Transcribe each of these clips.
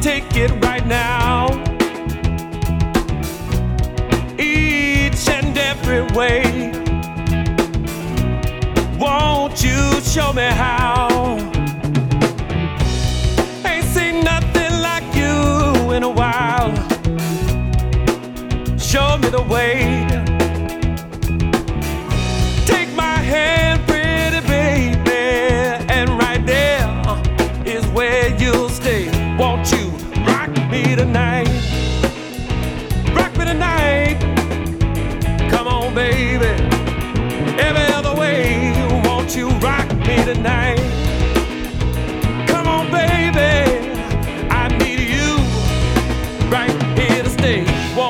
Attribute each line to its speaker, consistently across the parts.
Speaker 1: take it right now. Show me how? Ain't seen nothing like you in a while. Show me the way. Take my hand, pretty baby, and right there is where you'll stay. Won't you rock me tonight? Rock me tonight. Come on, baby. Every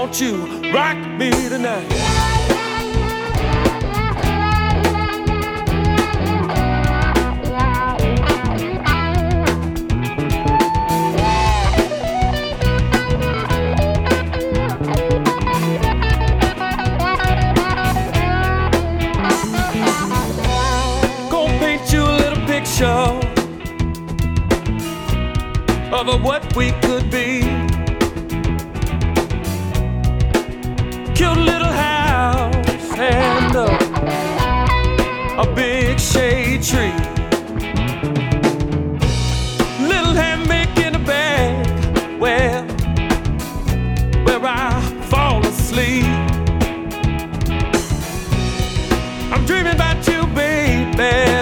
Speaker 1: Won't you rock me tonight? Gonna paint you a little picture of what we could be. Cute little house and a, a big shade tree. Little hammock in the bed where where I fall asleep. I'm dreaming about you, baby.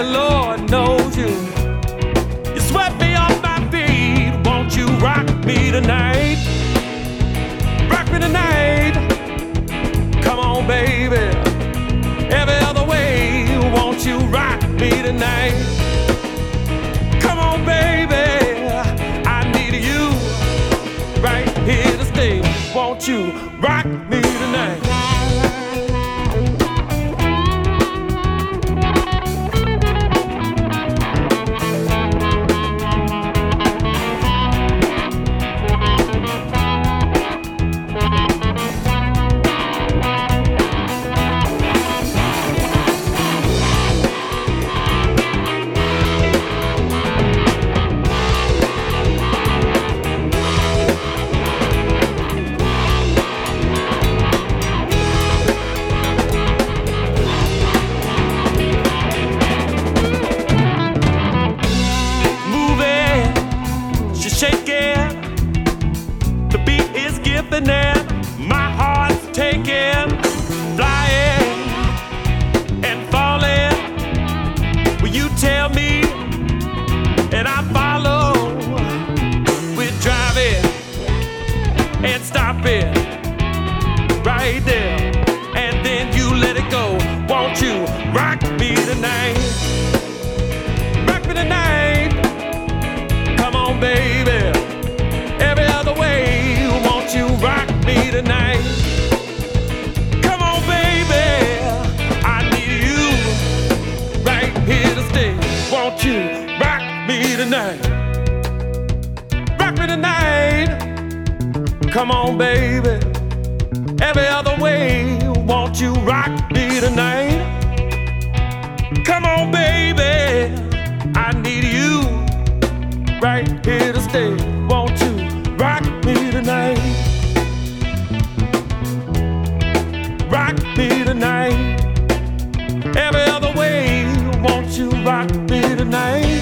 Speaker 1: Me and right there, and then you let it go. Won't you rock me tonight? Rock me tonight. Come on, baby. Every other way, won't you rock me tonight? Come on, baby. I need you right here to stay. Won't you rock me tonight? Rock me tonight. Come on, baby. Every other way, won't you rock me tonight? Come on, baby. I need you right here to stay. Won't you rock me tonight? Rock me tonight. Every other way, won't you rock me tonight?